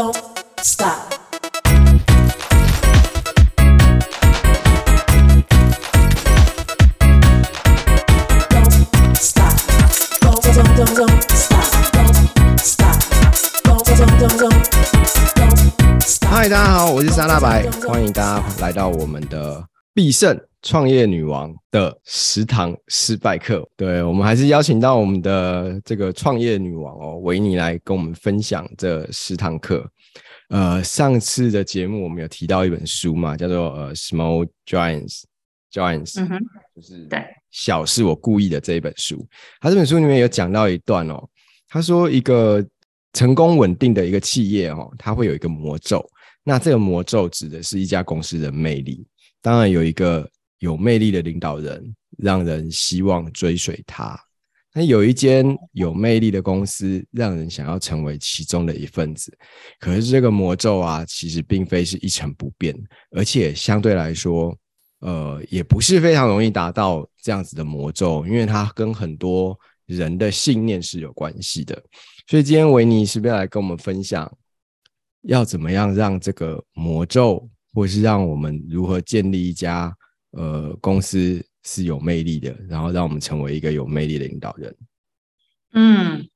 Stop. 嗨，大家好，我是沙大白，欢迎大家来到我们的必胜创业女王的十堂失败课。对，我们还是邀请到我们的这个创业女王哦，维尼来跟我们分享这十堂课。呃，上次的节目我们有提到一本书嘛，叫做呃《Small Giants Giants》，嗯哼，就是对，小是我故意的这一本书。他这本书里面有讲到一段哦，他说一个成功稳定的一个企业哦，它会有一个魔咒。那这个魔咒指的是一家公司的魅力。当然有一个有魅力的领导人，让人希望追随他。那有一间有魅力的公司，让人想要成为其中的一份子。可是这个魔咒啊，其实并非是一成不变，而且相对来说，呃，也不是非常容易达到这样子的魔咒，因为它跟很多人的信念是有关系的。所以今天维尼是不是要来跟我们分享，要怎么样让这个魔咒，或是让我们如何建立一家呃公司？是有魅力的，然后让我们成为一个有魅力的领导人。嗯，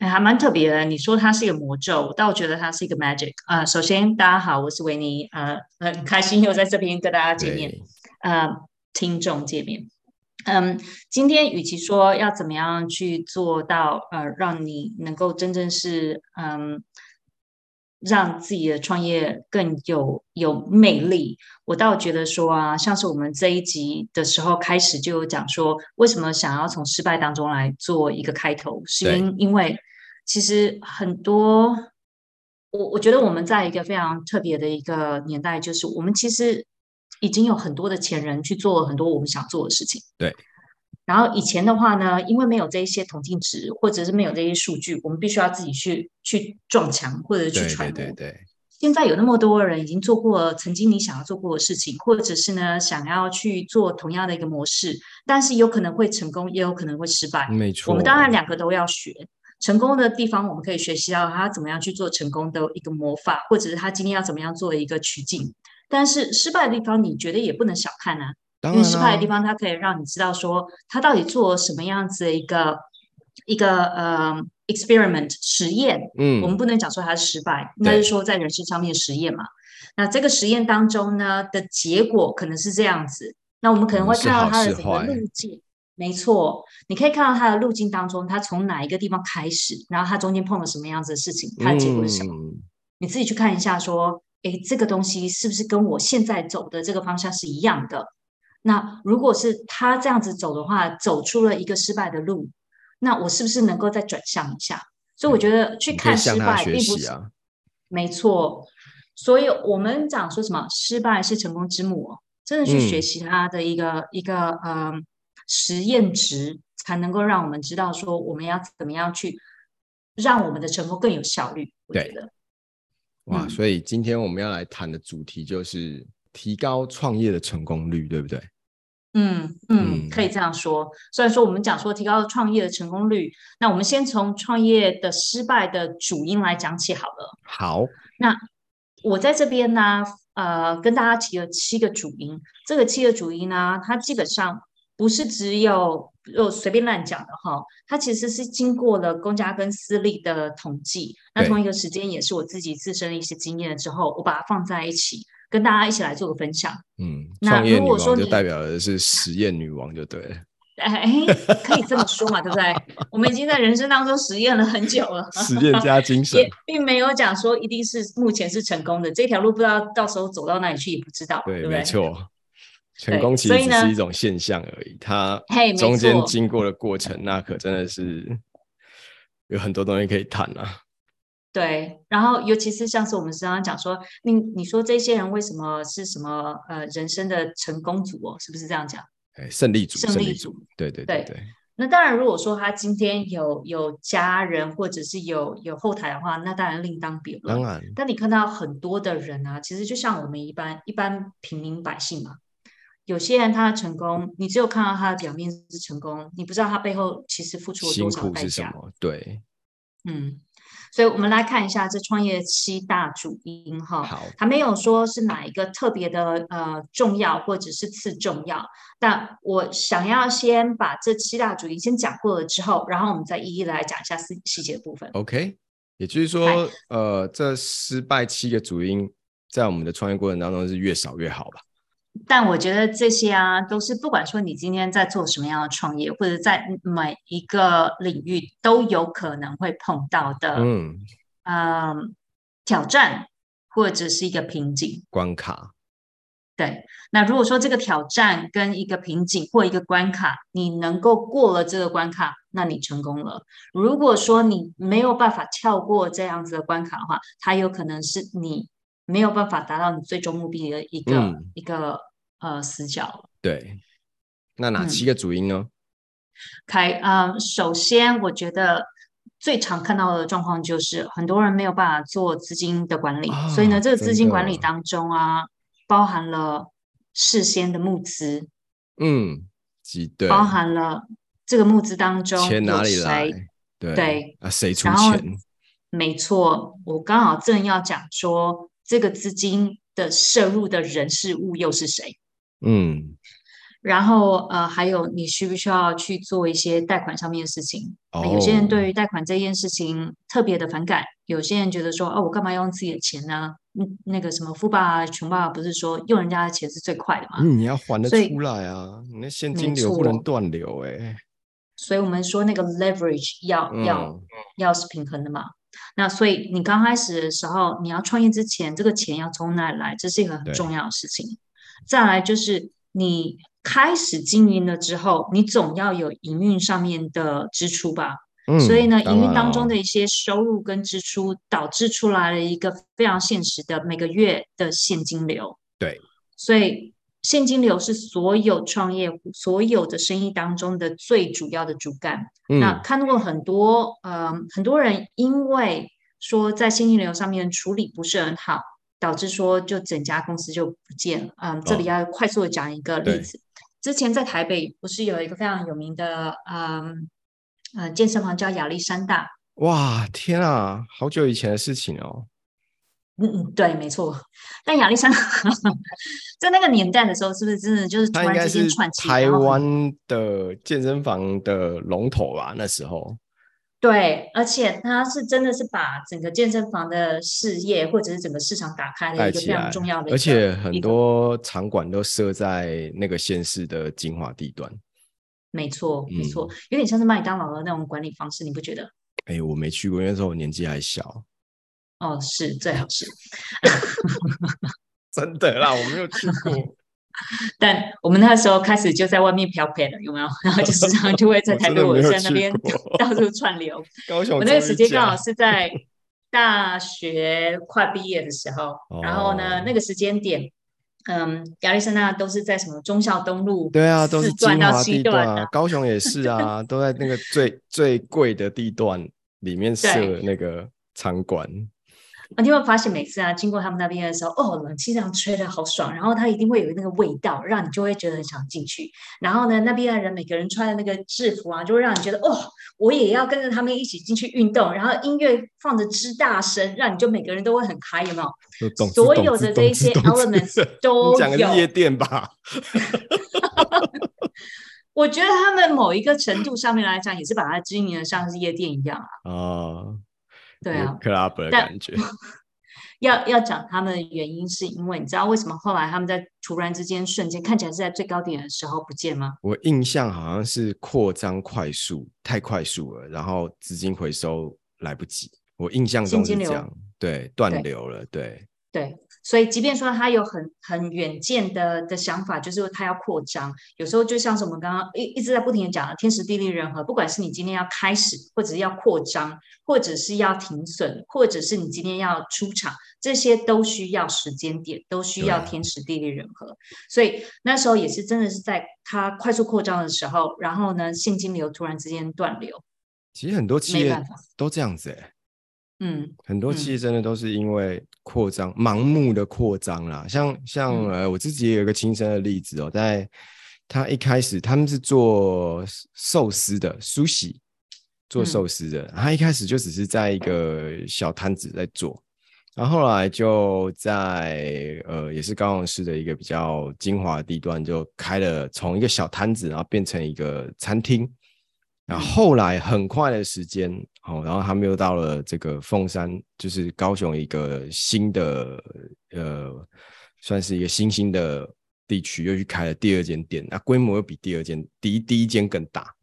还蛮特别的。你说它是一个魔咒，但我觉得它是一个 magic。呃，首先大家好，我是维尼，呃，很开心又在这边跟大家见面，呃，听众见面。嗯，今天与其说要怎么样去做到，呃，让你能够真正是，嗯。让自己的创业更有有魅力，我倒觉得说啊，像是我们这一集的时候开始就有讲说，为什么想要从失败当中来做一个开头，是因因为其实很多，我我觉得我们在一个非常特别的一个年代，就是我们其实已经有很多的前人去做了很多我们想做的事情，对。然后以前的话呢，因为没有这一些统计值，或者是没有这些数据，我们必须要自己去去撞墙，或者去揣摩。对对对对。现在有那么多人已经做过曾经你想要做过的事情，或者是呢想要去做同样的一个模式，但是有可能会成功，也有可能会失败。没错。我们当然两个都要学。成功的地方我们可以学习到他怎么样去做成功的一个魔法，或者是他今天要怎么样做一个取景。但是失败的地方，你觉得也不能小看啊。因为失败的地方，它可以让你知道说，他到底做了什么样子的一个一个呃 experiment 实验。嗯，我们不能讲说它是失败，应该是说在人生上面实验嘛。那这个实验当中呢的结果可能是这样子。那我们可能会看到它的整个路径。没错，你可以看到它的路径当中，它从哪一个地方开始，然后它中间碰了什么样子的事情，它的结果是什么？嗯，你自己去看一下，说，哎，这个东西是不是跟我现在走的这个方向是一样的？那如果是他这样子走的话，走出了一个失败的路，那我是不是能够再转向一下？所以我觉得去看失败并不是，嗯、没错。所以我们讲说什么失败是成功之母，真的去学习他的一个、嗯、一个呃实验值，才能够让我们知道说我们要怎么样去让我们的成功更有效率。我觉得，哇，所以今天我们要来谈的主题就是提高创业的成功率，对不对？嗯嗯，可以这样说。虽然说我们讲说提高创业的成功率，那我们先从创业的失败的主因来讲起好了。好，那我在这边呢，呃，跟大家提了七个主因。这个七个主因呢，它基本上不是只有就随便乱讲的哈，它其实是经过了公家跟私立的统计，那同一个时间也是我自己自身的一些经验之后，我把它放在一起。跟大家一起来做个分享。嗯，创业女王就代表的是实验女王，就对了。哎，可以这么说嘛，对不对？我们已经在人生当中实验了很久了，实验家精神，也并没有讲说一定是目前是成功的。这条路不知道到时候走到哪里去也不知道，对，对不对？没错。成功其实只是一种现象而已，它中间经过的过程，那可真的是有很多东西可以谈啊。对，然后尤其是像是我们刚刚讲说，你你说这些人为什么是什么呃人生的成功组哦，是不是这样讲？哎，胜利组，胜利组，对对对对，那当然，如果说他今天有有家人或者是有有后台的话，那当然另当别论。当然，但你看到很多的人啊，其实就像我们一般一般平民百姓嘛，有些人他的成功，你只有看到他的表面是成功，你不知道他背后其实付出了多少代价。对，嗯。所以我们来看一下这创业七大主因哈。好，他没有说是哪一个特别的呃重要或者是次重要，但我想要先把这七大主因先讲过了之后，然后我们再一一来讲一下细细节部分。OK，也就是说，呃，这失败七个主因在我们的创业过程当中是越少越好吧？但我觉得这些啊，都是不管说你今天在做什么样的创业，或者在每一个领域都有可能会碰到的，嗯，呃，挑战或者是一个瓶颈关卡。对，那如果说这个挑战跟一个瓶颈或一个关卡，你能够过了这个关卡，那你成功了。如果说你没有办法跳过这样子的关卡的话，它有可能是你。没有办法达到你最终目的的一个、嗯、一个呃死角。对，那哪七个主因呢？开、嗯，呃，首先我觉得最常看到的状况就是很多人没有办法做资金的管理，啊、所以呢，这个资金管理当中啊，包含了事先的募资，嗯，对，包含了这个募资当中钱哪里来？对，对啊，谁出钱？没错，我刚好正要讲说。这个资金的摄入的人事物又是谁？嗯，然后呃，还有你需不需要去做一些贷款上面的事情？哦，有些人对于贷款这件事情特别的反感，有些人觉得说，哦，我干嘛要用自己的钱呢？嗯，那个什么富爸穷爸爸不是说用人家的钱是最快的吗？嗯，你要还得出来啊，你那现金流不能断流哎。所以我们说那个 leverage 要、嗯、要要是平衡的嘛。那所以你刚开始的时候，你要创业之前，这个钱要从哪来？这是一个很重要的事情。再来就是你开始经营了之后，你总要有营运上面的支出吧？嗯，所以呢，营运当中的一些收入跟支出，导致出来了一个非常现实的每个月的现金流。对，所以。现金流是所有创业、所有的生意当中的最主要的主干。嗯、那看过很多，呃，很多人因为说在现金流上面处理不是很好，导致说就整家公司就不见了。嗯，这里要快速的讲一个例子。哦、之前在台北不是有一个非常有名的，嗯，呃，健身房叫亚历山大。哇，天啊，好久以前的事情哦。嗯嗯，对，没错。但亚历山大 在那个年代的时候，是不是真的就是突然之间窜起？台湾的健身房的龙头吧，那时候。对，而且他是真的是把整个健身房的事业或者是整个市场打开了一个非常重要的，而且很多场馆都设在那个县市的精华地段。没错，没错，嗯，有点像是麦当劳的那种管理方式，你不觉得？哎，我没去过，因为那时候我年纪还小。哦，是最好是，真的啦，我没有去过。但我们那时候开始就在外面漂配了，有没有？然后就时常就会在台北我在那边 到处串流。高雄，我那个时间刚好是在大学快毕业的时候，然后呢，那个时间点，嗯，亚历山大都是在什么中校东路？对啊，都是精华地段。高雄也是啊，都在那个最最贵的地段里面设那个场馆。你会发现每次啊经过他们那边的时候，哦，冷气这样吹的好爽，然后它一定会有那个味道，让你就会觉得很想进去。然后呢，那边的人每个人穿的那个制服啊，就会让你觉得哦，我也要跟着他们一起进去运动。然后音乐放着之大声，让你就每个人都会很嗨，有没有？所有的这一些 elements 都 有。讲的夜店吧？我觉得他们某一个程度上面来讲，也是把它经营的像是夜店一样啊。哦。对啊，club 的感觉。要要讲他们的原因，是因为你知道为什么后来他们在突然之间瞬间看起来是在最高点的时候不见吗？我印象好像是扩张快速，太快速了，然后资金回收来不及。我印象中是这样，对，断流了，对对。对所以，即便说他有很很远见的的想法，就是他要扩张，有时候就像是我们刚刚一一直在不停的讲的天时地利人和，不管是你今天要开始，或者是要扩张，或者是要停损，或者是你今天要出场，这些都需要时间点，都需要天时地利人和。所以那时候也是真的是在他快速扩张的时候，然后呢，现金流突然之间断流。其实很多企业都这样子哎、欸。嗯，很多企业真的都是因为扩张，嗯、盲目的扩张啦。像像呃，我自己也有一个亲身的例子哦，在他一开始他们是做寿司的，苏喜做寿司的。他一开始就只是在一个小摊子在做，然后后来就在呃，也是高雄市的一个比较精华的地段，就开了从一个小摊子，然后变成一个餐厅。然后后来很快的时间，哦，然后他们又到了这个凤山，就是高雄一个新的呃，算是一个新兴的地区，又去开了第二间店，那规模又比第二间第一第一间更大。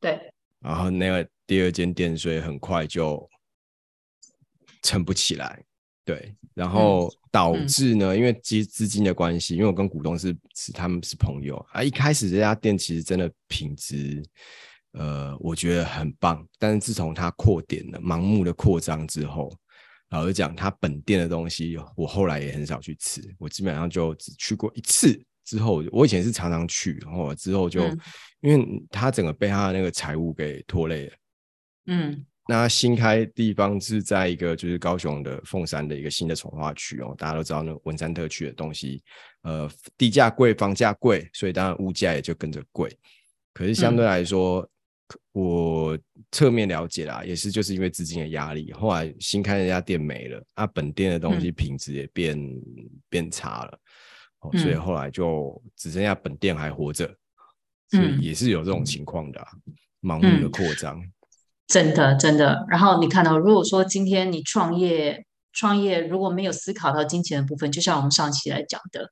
对。然后那个第二间店，所以很快就撑不起来。对，然后导致呢，嗯、因为资资金的关系，因为我跟股东是是他们是朋友啊，一开始这家店其实真的品质。呃，我觉得很棒，但是自从它扩点了，盲目的扩张之后，老实讲，它本店的东西，我后来也很少去吃，我基本上就只去过一次。之后，我以前是常常去，然后之后就，嗯、因为他整个被他的那个财务给拖累了。嗯，那新开地方是在一个就是高雄的凤山的一个新的从化区哦，大家都知道那文山特区的东西，呃，地价贵，房价贵，所以当然物价也就跟着贵。可是相对来说，嗯我侧面了解啦，也是就是因为资金的压力，后来新开那家店没了，啊，本店的东西品质也变、嗯、变差了，哦，所以后来就只剩下本店还活着，嗯、所以也是有这种情况的、啊，盲、嗯、目的扩张，真的真的。然后你看到，如果说今天你创业创业，如果没有思考到金钱的部分，就像我们上期来讲的。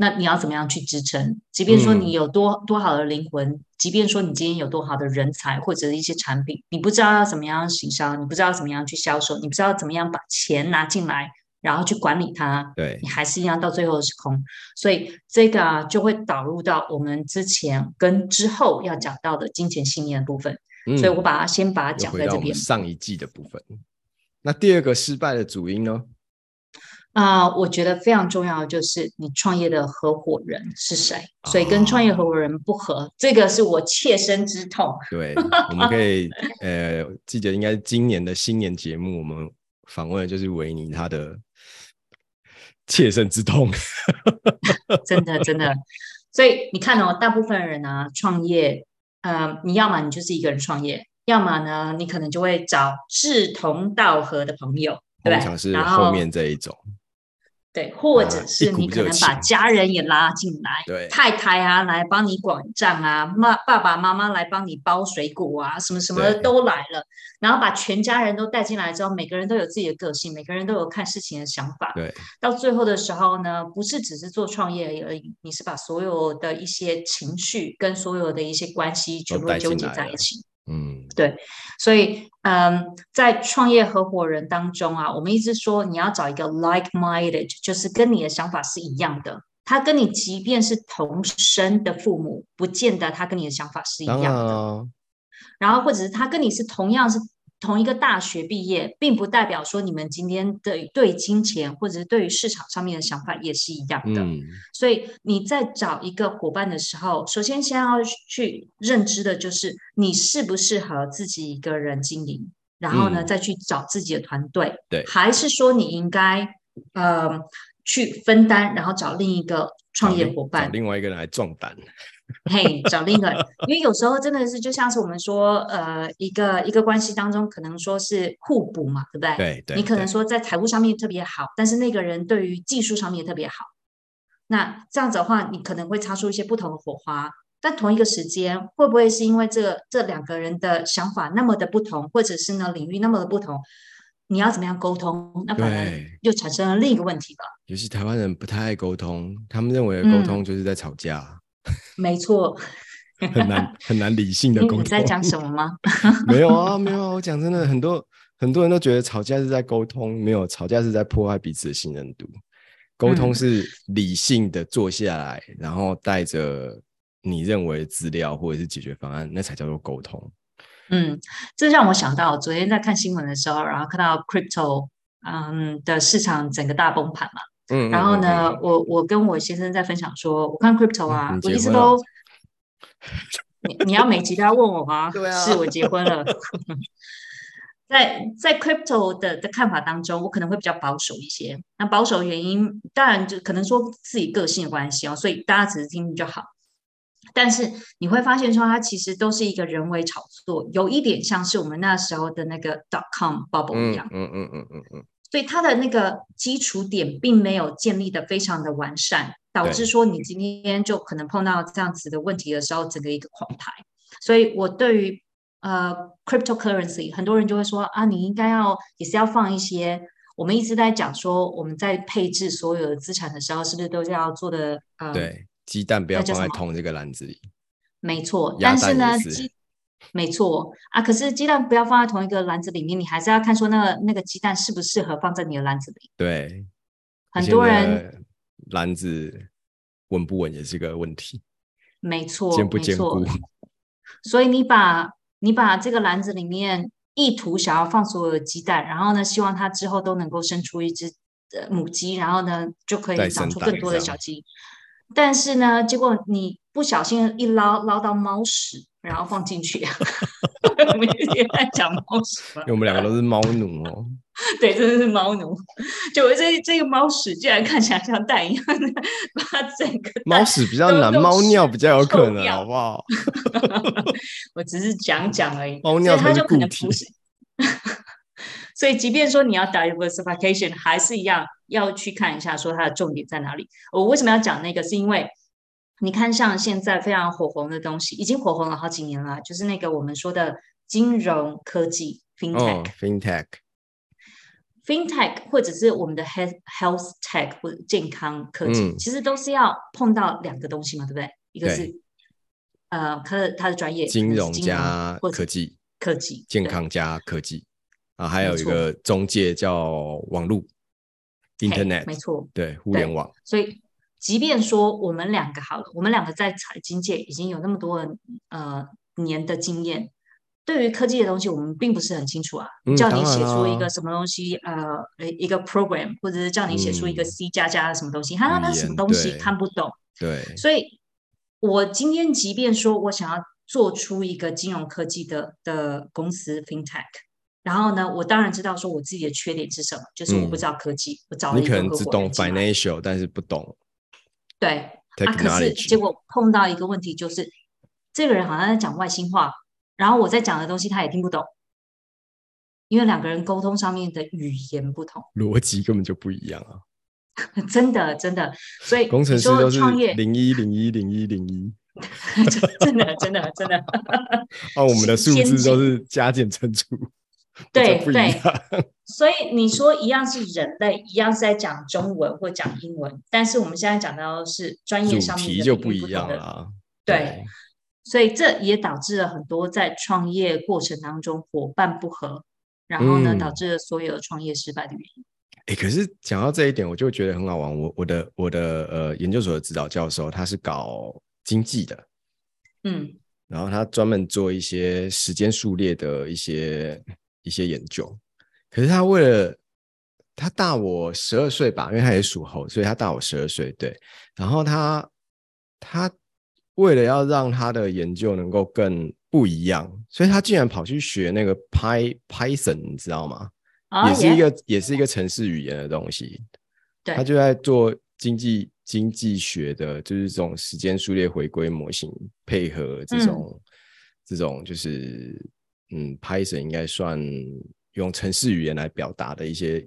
那你要怎么样去支撑？即便说你有多、嗯、多好的灵魂，即便说你今天有多好的人才或者一些产品，你不知道要怎么样行销，你不知道怎么样去销售，你不知道怎么样把钱拿进来，然后去管理它，对，你还是一样到最后是空。所以这个啊，就会导入到我们之前跟之后要讲到的金钱信念的部分。嗯、所以我把它先把它讲在这边。上一季的部分。那第二个失败的主因呢？啊、呃，我觉得非常重要的就是你创业的合伙人是谁，所以跟创业合伙人不合，哦、这个是我切身之痛。对，我们可以呃，记得应该今年的新年节目，我们访问的就是维尼他的切身之痛。真的真的，所以你看哦，大部分人呢创业，呃，你要么你就是一个人创业，要么呢你可能就会找志同道合的朋友，对，通常是后面这一种。对，或者是你可能把家人也拉进来，对，太太啊来帮你管账啊，妈爸爸妈妈来帮你包水果啊，什么什么的都来了，然后把全家人都带进来之后，每个人都有自己的个性，每个人都有看事情的想法，对，到最后的时候呢，不是只是做创业而已，你是把所有的一些情绪跟所有的一些关系全部都纠结在一起。嗯，对，所以嗯，在创业合伙人当中啊，我们一直说你要找一个 like-minded，就是跟你的想法是一样的。他跟你即便是同生的父母，不见得他跟你的想法是一样的。哦、然后或者是他跟你是同样是。同一个大学毕业，并不代表说你们今天的对金钱或者是对于市场上面的想法也是一样的。嗯、所以你在找一个伙伴的时候，首先先要去认知的就是你适不适合自己一个人经营，然后呢、嗯、再去找自己的团队。对，还是说你应该呃去分担，然后找另一个创业伙伴，找另外一个人来壮胆。嘿，hey, 找另一个，因为有时候真的是就像是我们说，呃，一个一个关系当中，可能说是互补嘛，对不对？对对。你可能说在财务上面特别好，但是那个人对于技术上面也特别好，那这样子的话，你可能会擦出一些不同的火花。但同一个时间，会不会是因为这个这两个人的想法那么的不同，或者是呢领域那么的不同，你要怎么样沟通？那反而又产生了另一个问题了。尤其台湾人不太爱沟通，他们认为沟通就是在吵架。嗯 没错，很难很难理性的 沟通。你在讲什么吗？没有啊，没有啊。我讲真的，很多很多人都觉得吵架是在沟通，没有吵架是在破坏彼此的信任度。沟通是理性的坐下来，嗯、然后带着你认为的资料或者是解决方案，那才叫做沟通。嗯，这让我想到昨天在看新闻的时候，然后看到 crypto 嗯的市场整个大崩盘嘛。嗯，然后呢，嗯、我我跟我先生在分享说，我看 crypto 啊，嗯、我一直都，你你要每集都要问我吗？对啊，是我结婚了。在在 crypto 的的看法当中，我可能会比较保守一些。那保守的原因，当然就可能说自己个性的关系哦，所以大家只是听听就好。但是你会发现说，它其实都是一个人为炒作，有一点像是我们那时候的那个 dot com bubble 一样。嗯嗯嗯嗯嗯。所以它的那个基础点并没有建立的非常的完善，导致说你今天就可能碰到这样子的问题的时候，整个一个垮台。所以我对于呃 cryptocurrency，很多人就会说啊，你应该要也是要放一些。我们一直在讲说，我们在配置所有的资产的时候，是不是都是要做的呃？对。鸡蛋不要放在同一个篮子里，没错。但是呢，鸡没错啊。可是鸡蛋不要放在同一个篮子里面，你还是要看说那个那个鸡蛋适不适合放在你的篮子里。对，很多人篮子稳不稳也是个问题。没错，坚不坚固。所以你把你把这个篮子里面意图想要放所有的鸡蛋，然后呢，希望它之后都能够生出一只母鸡，然后呢就可以长出更多的小鸡。但是呢，结果你不小心一捞捞到猫屎，然后放进去。我们也在讲猫屎？因为我们两个都是猫奴哦。对，真的是猫奴。就我这这个猫屎，竟然看起来像蛋一样的，把整个猫屎比较难，猫尿比较有可能，好不好？我只是讲讲而已。猫尿它就可能不是。所以，即便说你要 diversification，还是一样要去看一下，说它的重点在哪里。我为什么要讲那个？是因为你看，像现在非常火红的东西，已经火红了好几年了，就是那个我们说的金融科技 （fintech），fintech，fintech，或者是我们的 health health tech 或者健康科技，嗯、其实都是要碰到两个东西嘛，对不对？一个是对呃，它的它的专业金融加科技，科技健康加科技。啊，还有一个中介叫网络，Internet，没错，对，互联网。所以，即便说我们两个好了，我们两个在财经界已经有那么多呃年的经验，对于科技的东西，我们并不是很清楚啊。嗯、叫你写出一个什么东西，呃，一个 program，或者是叫你写出一个 C 加加的什么东西，他那、什么东西看不懂。对，所以我今天即便说我想要做出一个金融科技的的公司 FinTech。然后呢，我当然知道说我自己的缺点是什么，就是我不知道科技。嗯、我找你可能只懂 financial，但是不懂。对啊，可是结果碰到一个问题，就是这个人好像在讲外星话，然后我在讲的东西他也听不懂，因为两个人沟通上面的语言不同，逻辑根本就不一样啊！真的真的，所以工程师都是零一零一零一零一，真的真的真的。哦，我们的数字都是加减乘除。对对，所以你说一样是人类，一样是在讲中文或讲英文，但是我们现在讲到的是专业上面的就不一样了。对，对，所以这也导致了很多在创业过程当中伙伴不合，然后呢，导致了所有的创业失败的原因。哎、嗯，可是讲到这一点，我就觉得很好玩。我我的我的呃研究所的指导教授，他是搞经济的，嗯，然后他专门做一些时间数列的一些。一些研究，可是他为了他大我十二岁吧，因为他也属猴，所以他大我十二岁。对，然后他他为了要让他的研究能够更不一样，所以他竟然跑去学那个 Py Python，你知道吗？Oh, 也是一个.也是一个城市语言的东西。对，他就在做经济经济学的，就是这种时间数列回归模型，配合这种、嗯、这种就是。嗯，Python 应该算用城市语言来表达的一些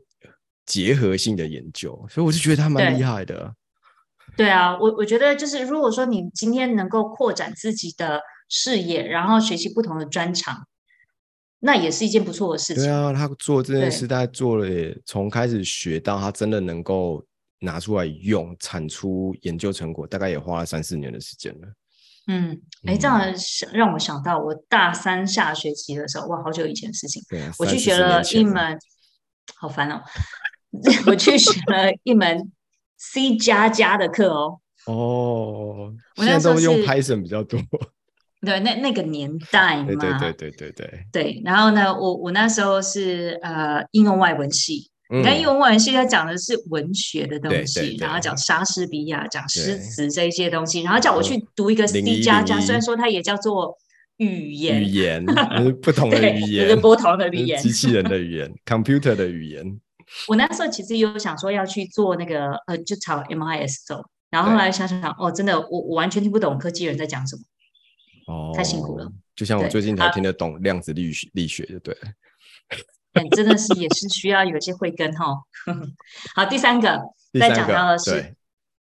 结合性的研究，所以我就觉得他蛮厉害的。对，啊，我我觉得就是如果说你今天能够扩展自己的视野，然后学习不同的专长，那也是一件不错的事情。对啊，他做这件事，大概做了也从开始学到他真的能够拿出来用，产出研究成果，大概也花了三四年的时间了。嗯，哎，这样想让我想到我大三下学期的时候，哇，好久以前的事情。对啊，我去学了一门，好烦哦！我去学了一门 C 加加的课哦。哦，我现在都用 Python 比较多。对，那那个年 代嘛，对对对对对对。对，然后呢，我我那时候是呃应用外文系。你看，英文文系在讲的是文学的东西，然后讲莎士比亚，讲诗词这一些东西，然后叫我去读一个 C 加加，虽然说它也叫做语言，语言不同的语言，就是不同的语言，机器人的语言，computer 的语言。我那时候其实有想说要去做那个呃，就朝 MIS 走，然后后来想想想，哦，真的，我我完全听不懂科技人在讲什么。哦，太辛苦了。就像我最近才听得懂量子力学，力学就对了。嗯，真的是也是需要有些慧根哈。好，第三个，再讲到的是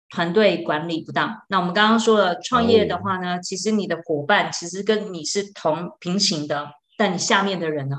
团队管理不当。那我们刚刚说了，创业的话呢，哦、其实你的伙伴其实跟你是同平行的，但你下面的人呢？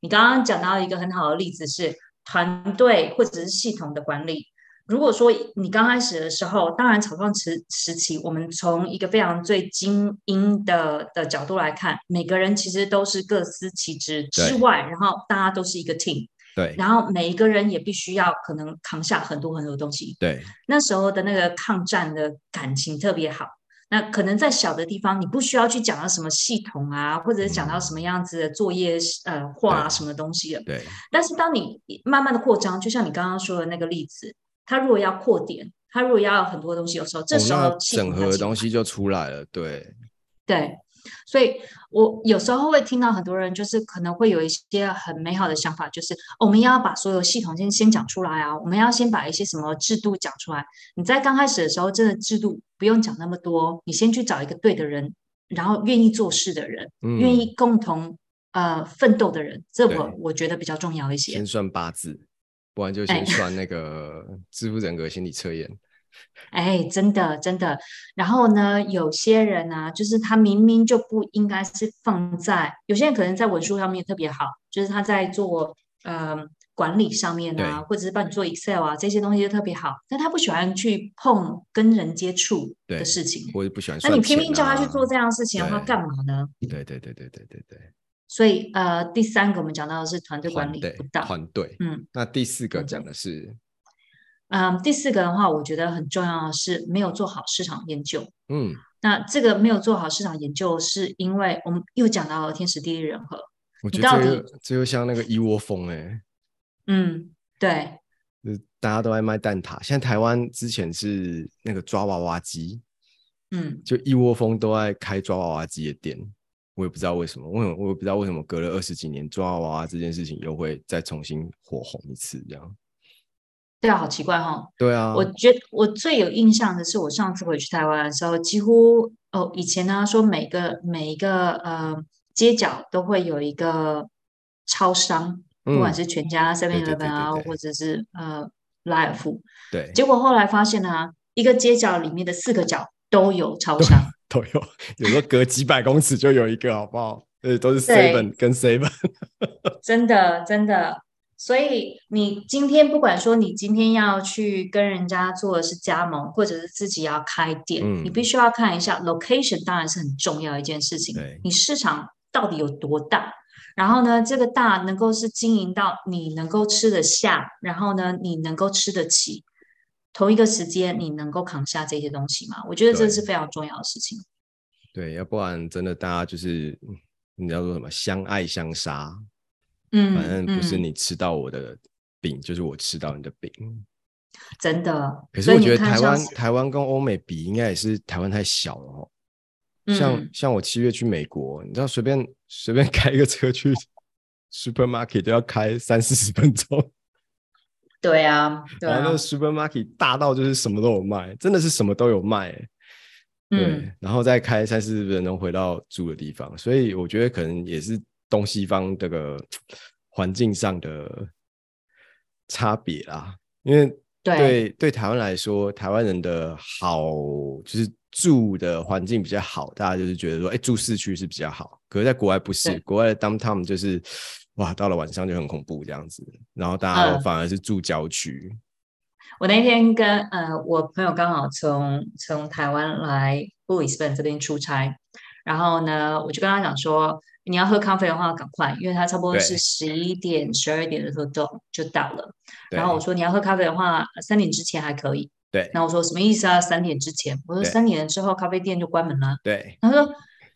你刚刚讲到一个很好的例子是团队或者是系统的管理。如果说你刚开始的时候，当然草创时时期，我们从一个非常最精英的的角度来看，每个人其实都是各司其职之外，然后大家都是一个 team，对，然后每一个人也必须要可能扛下很多很多东西，对，那时候的那个抗战的感情特别好。那可能在小的地方，你不需要去讲到什么系统啊，或者是讲到什么样子的作业呃画什么东西的，对。但是当你慢慢的扩张，就像你刚刚说的那个例子。他如果要扩点，他如果要有很多东西，有时候这时候、哦、整合的东西就出来了，对对，所以我有时候会听到很多人就是可能会有一些很美好的想法，就是我们要把所有系统先先讲出来啊，我们要先把一些什么制度讲出来。你在刚开始的时候，真的制度不用讲那么多，你先去找一个对的人，然后愿意做事的人，嗯、愿意共同呃奋斗的人，这我我觉得比较重要一些。先算八字。不然就先算那个 支付人格心理测验。哎，真的真的。然后呢，有些人呢、啊，就是他明明就不应该是放在，有些人可能在文书上面特别好，就是他在做呃管理上面啊，或者是帮你做 Excel 啊这些东西就特别好，但他不喜欢去碰跟人接触的事情，我也不喜欢、啊。那你拼命叫他去做这样的事情的话，干嘛呢？对对对对对对对。所以，呃，第三个我们讲到的是团队管理不当。团队，嗯，那第四个讲的是，嗯，第四个的话，我觉得很重要的是没有做好市场研究。嗯，那这个没有做好市场研究，是因为我们又讲到了天时地利人和。我觉得这又这又像那个一窝蜂哎、欸。嗯，对。大家都爱卖蛋挞，现在台湾之前是那个抓娃娃机，嗯，就一窝蜂都爱开抓娃娃机的店。我也不知道为什么，我我也不知道为什么隔了二十几年抓娃娃这件事情又会再重新火红一次，这样。对啊，好奇怪哈、哦。对啊，我觉得我最有印象的是我上次回去台湾的时候，几乎哦，以前呢说每个每一个呃街角都会有一个超商，嗯、不管是全家、Seven Eleven 啊，或者是呃莱尔富。对。结果后来发现呢，一个街角里面的四个角都有超商。都有，有时候隔几百公尺就有一个，好不好？呃，都是 seven 跟 seven。真的，真的。所以你今天不管说你今天要去跟人家做的是加盟，或者是自己要开店，嗯、你必须要看一下 location，当然是很重要一件事情。对，你市场到底有多大？然后呢，这个大能够是经营到你能够吃得下，然后呢，你能够吃得起。同一个时间，你能够扛下这些东西吗？我觉得这是非常重要的事情。对，对，要不然真的大家就是你要说什么相爱相杀，嗯，反正不是你吃到我的饼，嗯、就是我吃到你的饼。真的。可是我觉得台湾台湾跟欧美比，应该也是台湾太小了哦。像、嗯、像我七月去美国，你知道随便随便开一个车去 supermarket 都要开三四十分钟。对啊，对啊，然后那个 supermarket 大到就是什么都有卖，真的是什么都有卖。对，嗯、然后再开三四十分钟回到住的地方，所以我觉得可能也是东西方这个 环境上的差别啦。因为对对，对台湾来说，台湾人的好就是住的环境比较好，大家就是觉得说，哎，住市区是比较好。可是在国外不是，国外的 downtown 就是。哇，到了晚上就很恐怖这样子，然后大家都反而是住郊区。嗯、我那天跟呃我朋友刚好从从台湾来布里斯本这边出差，然后呢，我就跟他讲说，你要喝咖啡的话，赶快，因为他差不多是十一点、十二点的时候就就到了。然后我说你要喝咖啡的话，三点之前还可以。对。然后我说什么意思啊？三点之前？我说三点之后咖啡店就关门了。对。他说。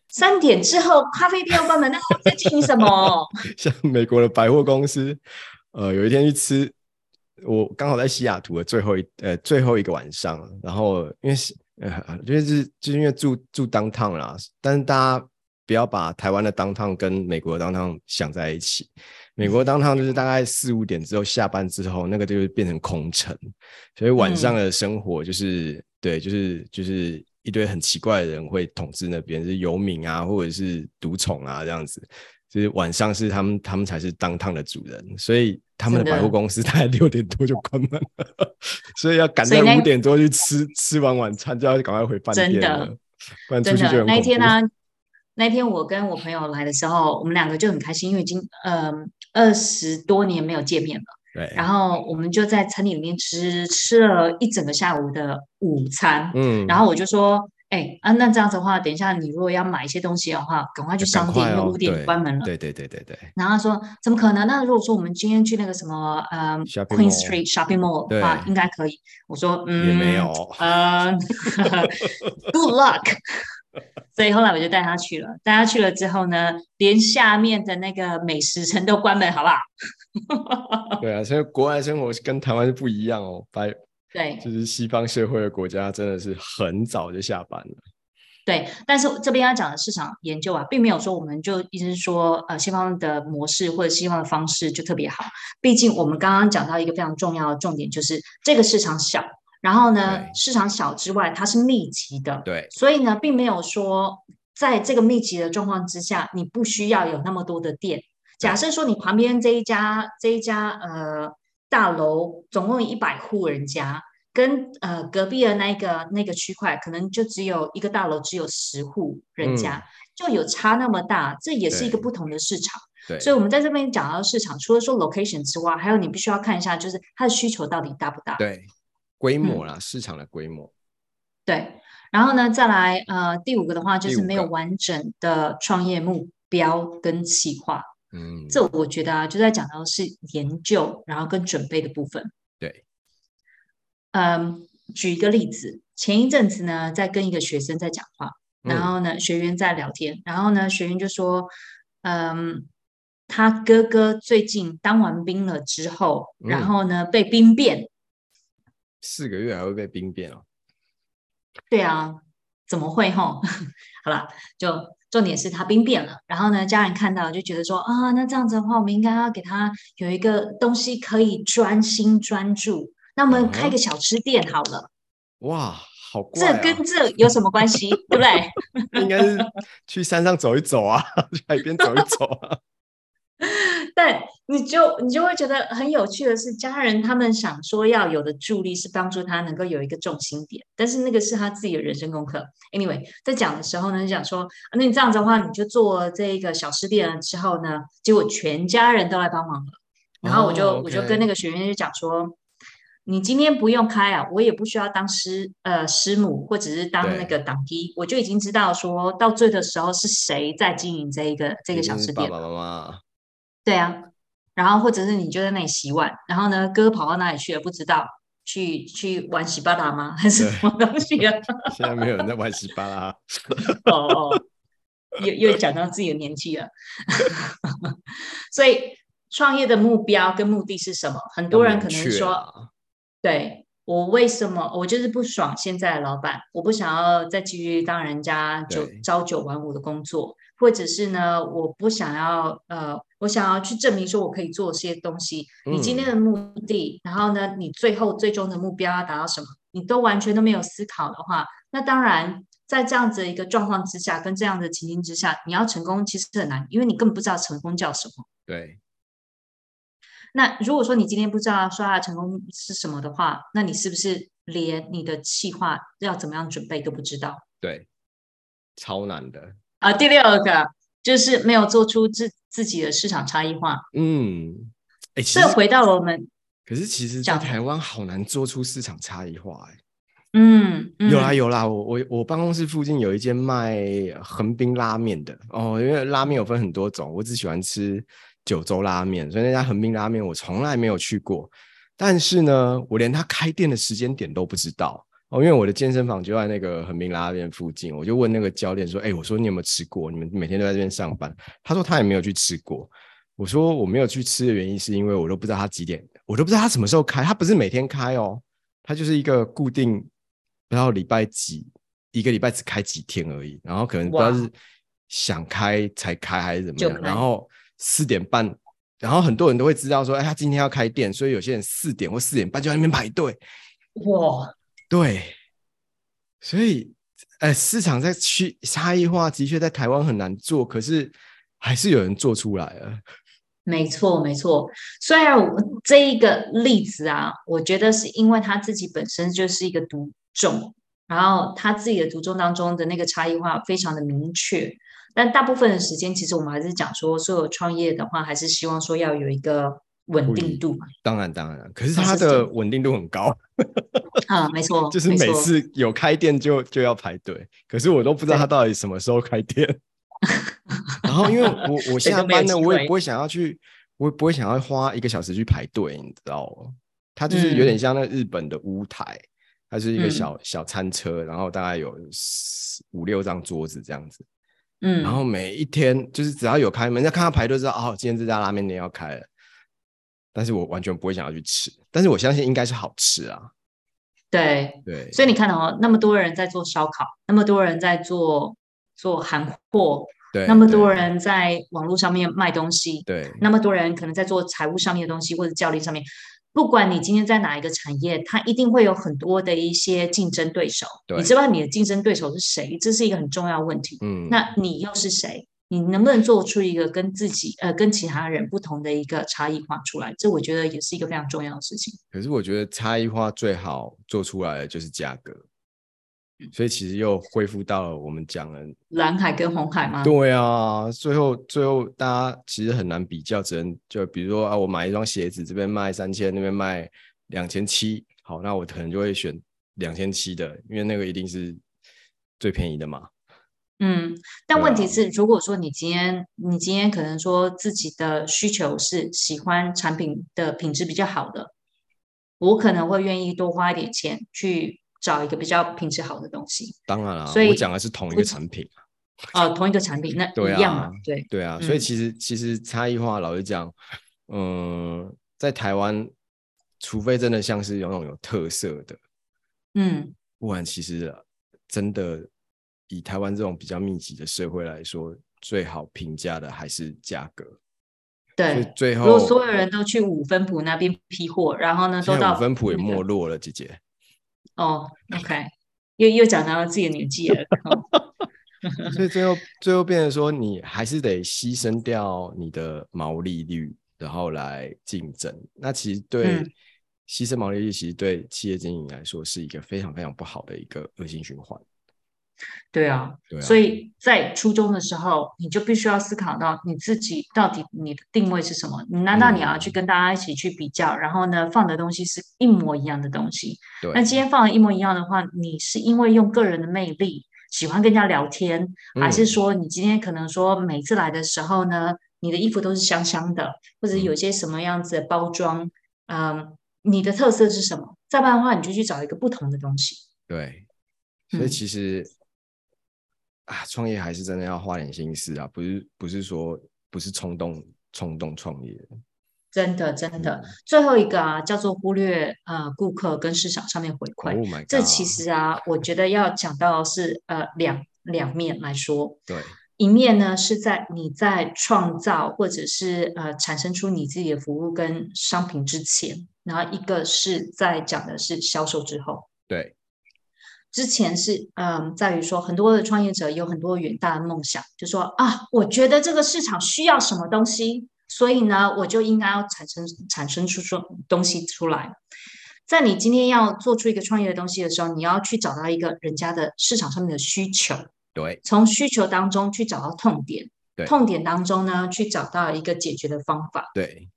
三点之后，咖啡店要关门，那在听什么？像美国的百货公司，呃，有一天去吃，我刚好在西雅图的最后一呃最后一个晚上，然后因为是呃就是就是因为住住 downtown 啦，但是大家不要把台湾的 downtown 跟美国的 downtown 想在一起，美国当趟就是大概四五点之后下班之后，那个就是变成空城，所以晚上的生活就是、嗯、对，就是就是一堆很奇怪的人会统治那边，是游民啊，或者是独宠啊这样子。就是晚上是他们，他们才是当趟的主人，所以他们的百货公司 大概六点多就关门了，所以要赶在五点多去吃，吃完晚餐就要赶快回饭店了。真的，真的。那一天呢、啊？那一天我跟我朋友来的时候，我们两个就很开心，因为已经嗯二十多年没有见面了。对。然后我们就在餐厅里面吃，吃了一整个下午的午餐。嗯。然后我就说。哎、欸、啊，那这样子的话，等一下你如果要买一些东西的话，赶快去商店，因为五点关门了。对对对对对。然后他说怎么可能？那如果说我们今天去那个什么呃 Queen Street Shopping Mall 的话，应该可以。我说嗯，也没有。呃，Good luck。所以后来我就带他去了。带他去了之后呢，连下面的那个美食城都关门，好不好？对啊，所以国外生活跟台湾是不一样哦。白。对，就是西方社会的国家真的是很早就下班了。对，但是这边要讲的市场研究啊，并没有说我们就一直说呃西方的模式或者西方的方式就特别好。毕竟我们刚刚讲到一个非常重要的重点，就是这个市场小，然后呢市场小之外它是密集的，对，所以呢并没有说在这个密集的状况之下，你不需要有那么多的店。假设说你旁边这一家这一家呃。大楼总共一百户人家，跟呃隔壁的那个那个区块，可能就只有一个大楼，只有十户人家，嗯，就有差那么大，这也是一个不同的市场。对，所以我们在这边讲到市场，除了说 location 之外，还有你必须要看一下，就是它的需求到底大不大？对，规模啦，嗯，市场的规模。对，然后呢，再来呃第五个的话，就是没有完整的创业目标跟计划。嗯，这我觉得啊，就在讲到是研究，然后跟准备的部分。对，嗯，举一个例子，前一阵子呢，在跟一个学生在讲话，然后呢，学员在聊天，然后呢，学员就说，嗯，他哥哥最近当完兵了之后，然后呢，被兵变，四个月还会被兵变哦？对啊，怎么会吼？好了，就。重点是他兵变了，然后呢，家人看到就觉得说啊，那这样子的话，我们应该要给他有一个东西可以专心专注。那我们开个小吃店好了。哇，好怪啊！这跟这有什么关系？对不对？应该是去山上走一走啊，去海边走一走啊。但你就你就会觉得很有趣的是，家人他们想说要有的助力是帮助他能够有一个重心点，但是那个是他自己的人生功课。Anyway，在讲的时候呢，就讲说，那你这样子的话，你就做这一个小吃店了之后呢，结果全家人都来帮忙了。然后我就、oh, okay. 我就跟那个学员就讲说，你今天不用开啊，我也不需要当师呃师母或者是当那个档期，我就已经知道说到最的时候是谁在经营这一个这个小吃店。爸爸妈妈。对啊，然后或者是你就在那里洗碗，然后呢，哥跑到哪里去了？不知道，去去玩洗巴达吗？还是什么东西啊？现在没有人在玩洗巴达。哦哦，又又讲到自己的年纪了。所以创业的目标跟目的是什么？很多人可能说，对，我为什么我就是不爽现在的老板，我不想要再继续当人家九朝九晚五的工作。或者是呢，我不想要，呃，我想要去证明说我可以做些东西。你今天的目的，嗯、然后呢，你最后最终的目标要达到什么，你都完全都没有思考的话，那当然，在这样子的一个状况之下，跟这样的情境之下，你要成功其实很难，因为你根本不知道成功叫什么。对。那如果说你今天不知道说他成功是什么的话，那你是不是连你的计划要怎么样准备都不知道？对，超难的。啊，第六个就是没有做出自自己的市场差异化。嗯，哎，这回到我们，可是其实，在台湾好难做出市场差异化。哎，嗯，有啦有啦，我我我办公室附近有一间卖横滨拉面的哦，因为拉面有分很多种，我只喜欢吃九州拉面，所以那家横滨拉面我从来没有去过。但是呢，我连他开店的时间点都不知道。哦，因为我的健身房就在那个横滨拉面附近，我就问那个教练说：“哎，我说你有没有吃过？你们每天都在这边上班。”他说他也没有去吃过。我说我没有去吃的原因是因为我都不知道他几点，我都不知道他什么时候开。他不是每天开哦，他就是一个固定，不知道礼拜几，一个礼拜只开几天而已。然后可能不知道是想开才开还是怎么样。然后四点半然后很多人都会知道说，哎，他今天要开店，所以有些人四点或四点半就在那边排队。哇，对，所以，呃，市场在去差异化的确在台湾很难做，可是还是有人做出来了。没错，没错。虽然我这一个例子啊，我觉得是因为他自己本身就是一个独种，然后他自己的独种当中的那个差异化非常的明确。但大部分的时间，其实我们还是讲说，所有创业的话，还是希望说要有一个稳定度嘛。当然，当然，可是它的稳定度很高。啊，没错，就是每次有开店就就要排队，可是我都不知道他到底什么时候开店。然后，因为我我下班呢，我也不会想要去，我也不会想要花一个小时去排队，你知道吗？它就是有点像那日本的屋台，它是一个小、嗯、小餐车，然后大概有五六张桌子这样子。嗯，然后每一天就是只要有开门，要看到排队知道哦，今天这家拉面店要开了。但是我完全不会想要去吃，但是我相信应该是好吃啊。对对，所以你看到哦，那么多人在做烧烤，那么多人在做做韩货，对，那么多人在网络上面卖东西，对，那么多人可能在做财务上面的东西或者教练上面。不管你今天在哪一个产业，它一定会有很多的一些竞争对手。你知道你的竞争对手是谁？这是一个很重要问题。嗯，那你又是谁？你能不能做出一个跟自己呃跟其他人不同的一个差异化出来？这我觉得也是一个非常重要的事情。可是我觉得差异化最好做出来的就是价格。所以其实又恢复到了我们讲的蓝海跟红海吗？对啊，最后最后大家其实很难比较，只能就比如说啊，我买一双鞋子，这边卖三千，那边卖两千七，好，那我可能就会选两千七的，因为那个一定是最便宜的嘛。嗯，但问题是，如果说你今天你今天可能说自己的需求是喜欢产品的品质比较好的，我可能会愿意多花一点钱去。找一个比较品质好的东西，当然了，所以我讲的是同一个产品哦，同一个产品，那一样嘛，对对啊，所以其实、嗯、其实差异化，老实讲，嗯，在台湾，除非真的像是有那种有特色的，嗯，不然其实真的以台湾这种比较密集的社会来说，最好评价的还是价格。对，最后如果所有人都去五分埔那边批货，然后呢，都到五分埔也没落了，姐姐。哦、oh,，OK，又又讲到了自己的年纪了，所以最后最后变成说，你还是得牺牲掉你的毛利率，然后来竞争。那其实对牺牲毛利率，其实对企业经营来说是一个非常非常不好的一个恶性循环。对啊，对啊，所以在初中的时候，你就必须要思考到你自己到底你的定位是什么？你难道你要去跟大家一起去比较，嗯、然后呢，放的东西是一模一样的东西？那今天放的一模一样的话，你是因为用个人的魅力喜欢跟人家聊天，嗯、还是说你今天可能说每次来的时候呢，你的衣服都是香香的，或者有些什么样子的包装？嗯，嗯，你的特色是什么？再不然的话，你就去找一个不同的东西。对。所以其实。嗯啊，创业还是真的要花点心思啊，不是不是说不是冲动冲动创业，真的真的。最后一个啊，叫做忽略呃顾客跟市场上面回馈。Oh 这其实啊，我觉得要讲到是呃两两面来说。对，一面呢是在你在创造或者是呃产生出你自己的服务跟商品之前，然后一个是在讲的是销售之后。对。之前是嗯，在于说很多的创业者有很多远大的梦想，就说啊，我觉得这个市场需要什么东西，所以呢，我就应该要产生产生出说东西出来。在你今天要做出一个创业的东西的时候，你要去找到一个人家的市场上面的需求，对，从需求当中去找到痛点，对，痛点当中呢去找到一个解决的方法，对。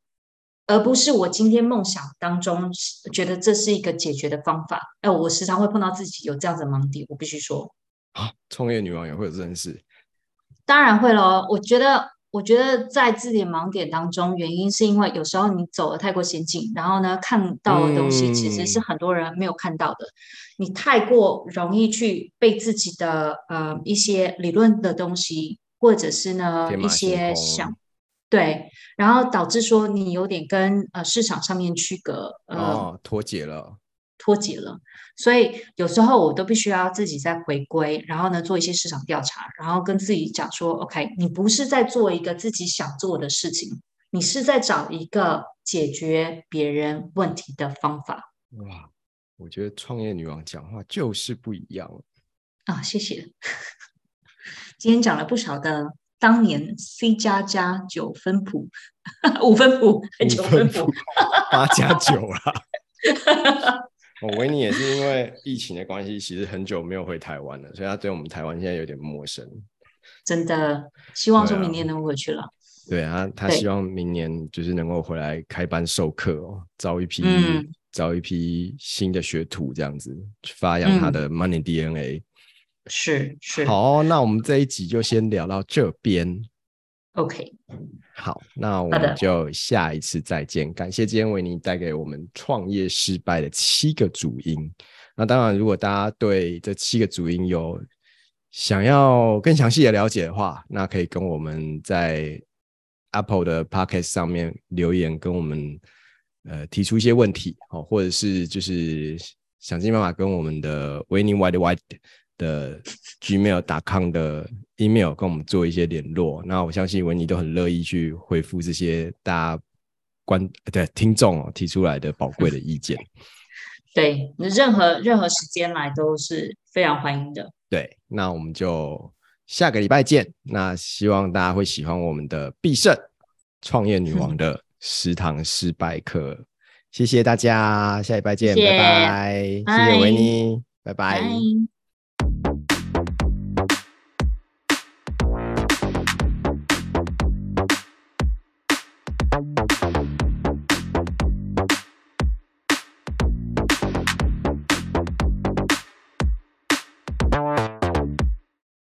而不是我今天梦想当中觉得这是一个解决的方法。哎，我时常会碰到自己有这样子的盲点，我必须说。啊，创业女王也会有这件事？当然会喽。我觉得，我觉得在自己的盲点当中，原因是因为有时候你走的太过先进，然后呢，看到的东西其实是很多人没有看到的。嗯、你太过容易去被自己的呃一些理论的东西，或者是呢一些想。对，然后导致说你有点跟呃市场上面区隔，呃，哦，脱节了，脱节了。所以有时候我都必须要自己再回归，然后呢做一些市场调查，然后跟自己讲说，OK，你不是在做一个自己想做的事情，你是在找一个解决别人问题的方法。哇，我觉得创业女王讲话就是不一样啊！谢谢，今天讲了不少的当年 C 加加九 分谱，五分谱，九分谱，八加九了。我维尼也是因为疫情的关系，其实很久没有回台湾了，所以他对我们台湾现在有点陌生。真的，希望说明年能回去了。对啊，他希望明年就是能够回来开班授课哦，招一批、嗯、招一批新的学徒，这样子去发扬他的 Money DNA。是是。好，那我们这一集就先聊到这边。OK。好，那我们就下一次再见。感谢今天维尼带给我们创业失败的七个主因。那当然，如果大家对这七个主因有想要更详细的了解的话，那可以跟我们在 Apple 的 Podcast 上面留言，跟我们呃提出一些问题，哦，或者是就是想尽办法跟我们的 Winnie White White 的 Gmail.com 的 email 跟我们做一些联络。那我相信维尼都很乐意去回复这些大家观对听众哦提出来的宝贵的意见。对，任何任何时间来都是非常欢迎的。对，那我们就。下个礼拜见。那希望大家会喜欢我们的必胜创业女王的 食堂失败课。嗯、谢谢大家，下礼拜见，谢谢拜拜。谢谢维尼，拜拜。拜拜。